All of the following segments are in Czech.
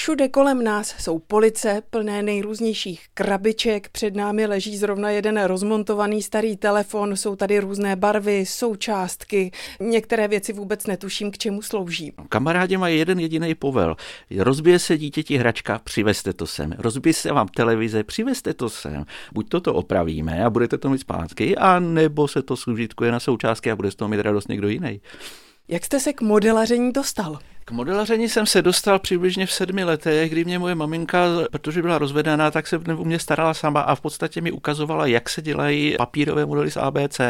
Všude kolem nás jsou police plné nejrůznějších krabiček, před námi leží zrovna jeden rozmontovaný starý telefon, jsou tady různé barvy, součástky, některé věci vůbec netuším, k čemu slouží. Kamarádi mají jeden jediný povel. Rozbije se dítěti hračka, přivezte to sem. Rozbije se vám televize, přivezte to sem. Buď toto opravíme a budete to mít zpátky, a nebo se to služitkuje na součástky a bude z toho mít radost někdo jiný. Jak jste se k modelaření dostal? K modelaření jsem se dostal přibližně v sedmi letech, kdy mě moje maminka, protože byla rozvedená, tak se u mě starala sama a v podstatě mi ukazovala, jak se dělají papírové modely z ABC.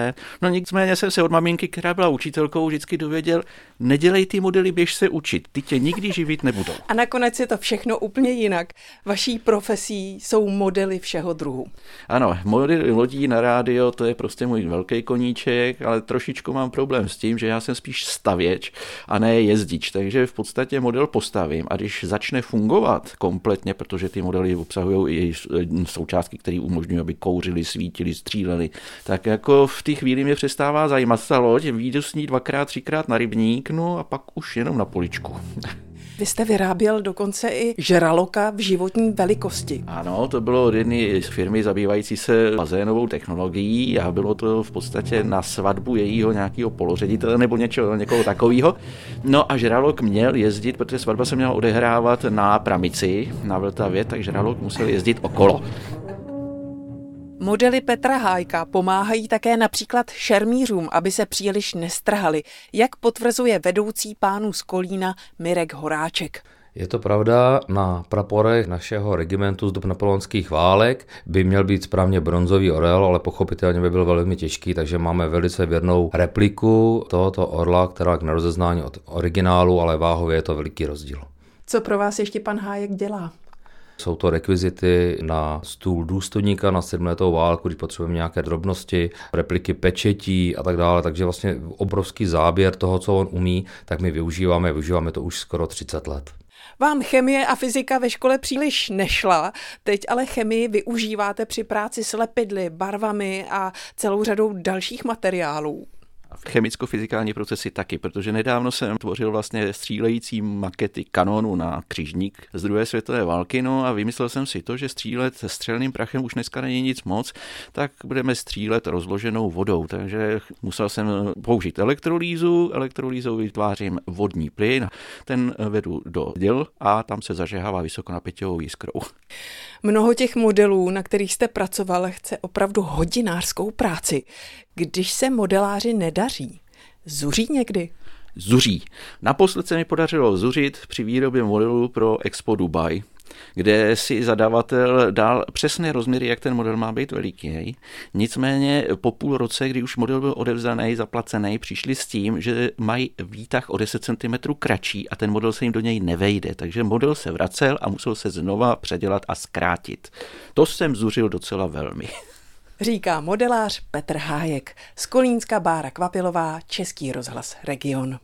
No nicméně jsem se od maminky, která byla učitelkou, vždycky dověděl, nedělej ty modely, běž se učit, ty tě nikdy živit nebudou. A nakonec je to všechno úplně jinak. Vaší profesí jsou modely všeho druhu. Ano, modely lodí na rádio, to je prostě můj velký koníček, ale trošičku mám problém s tím, že já jsem spíš stavěč a ne jezdič, takže v podstatě model postavím a když začne fungovat kompletně, protože ty modely obsahují i součástky, které umožňují, aby kouřili, svítili, stříleli, tak jako v té chvíli mě přestává zajímat ta loď, výjdu s ní dvakrát, třikrát na rybník, no a pak už jenom na poličku. Vy jste vyráběl dokonce i žraloka v životní velikosti. Ano, to bylo od jedné firmy zabývající se bazénovou technologií a bylo to v podstatě na svatbu jejího nějakého poloředitele nebo něčeho, někoho takového. No a žralok měl jezdit, protože svatba se měla odehrávat na Pramici, na Vltavě, tak žralok musel jezdit okolo. Modely Petra Hájka pomáhají také například šermířům, aby se příliš nestrhali, jak potvrzuje vedoucí pánů z Kolína Mirek Horáček. Je to pravda, na praporech našeho regimentu z dob napoleonských válek by měl být správně bronzový orel, ale pochopitelně by byl velmi těžký, takže máme velice věrnou repliku tohoto orla, která k nerozeznání od originálu, ale váhově je to veliký rozdíl. Co pro vás ještě pan Hájek dělá? Jsou to rekvizity na stůl důstojníka na sedmletou válku, když potřebujeme nějaké drobnosti, repliky pečetí a tak dále, takže vlastně obrovský záběr toho, co on umí, tak my využíváme, využíváme to už skoro 30 let. Vám chemie a fyzika ve škole příliš nešla, teď ale chemii využíváte při práci s lepidly, barvami a celou řadou dalších materiálů chemicko-fyzikální procesy taky, protože nedávno jsem tvořil vlastně střílející makety kanonu na křižník z druhé světové války, no a vymyslel jsem si to, že střílet se střelným prachem už dneska není nic moc, tak budeme střílet rozloženou vodou, takže musel jsem použít elektrolýzu, elektrolýzou vytvářím vodní plyn, ten vedu do děl a tam se zažehává vysokonapěťovou jiskrou. Mnoho těch modelů, na kterých jste pracoval, chce opravdu hodinářskou práci. Když se modeláři nedaří, zuří někdy? Zuří. Naposled se mi podařilo zuřit při výrobě modelů pro Expo Dubai kde si zadavatel dal přesné rozměry, jak ten model má být veliký. Nicméně po půl roce, kdy už model byl odevzdaný, zaplacený, přišli s tím, že mají výtah o 10 cm kratší a ten model se jim do něj nevejde. Takže model se vracel a musel se znova předělat a zkrátit. To jsem zuřil docela velmi. Říká modelář Petr Hájek z Kolínska Bára Kvapilová, Český rozhlas Region.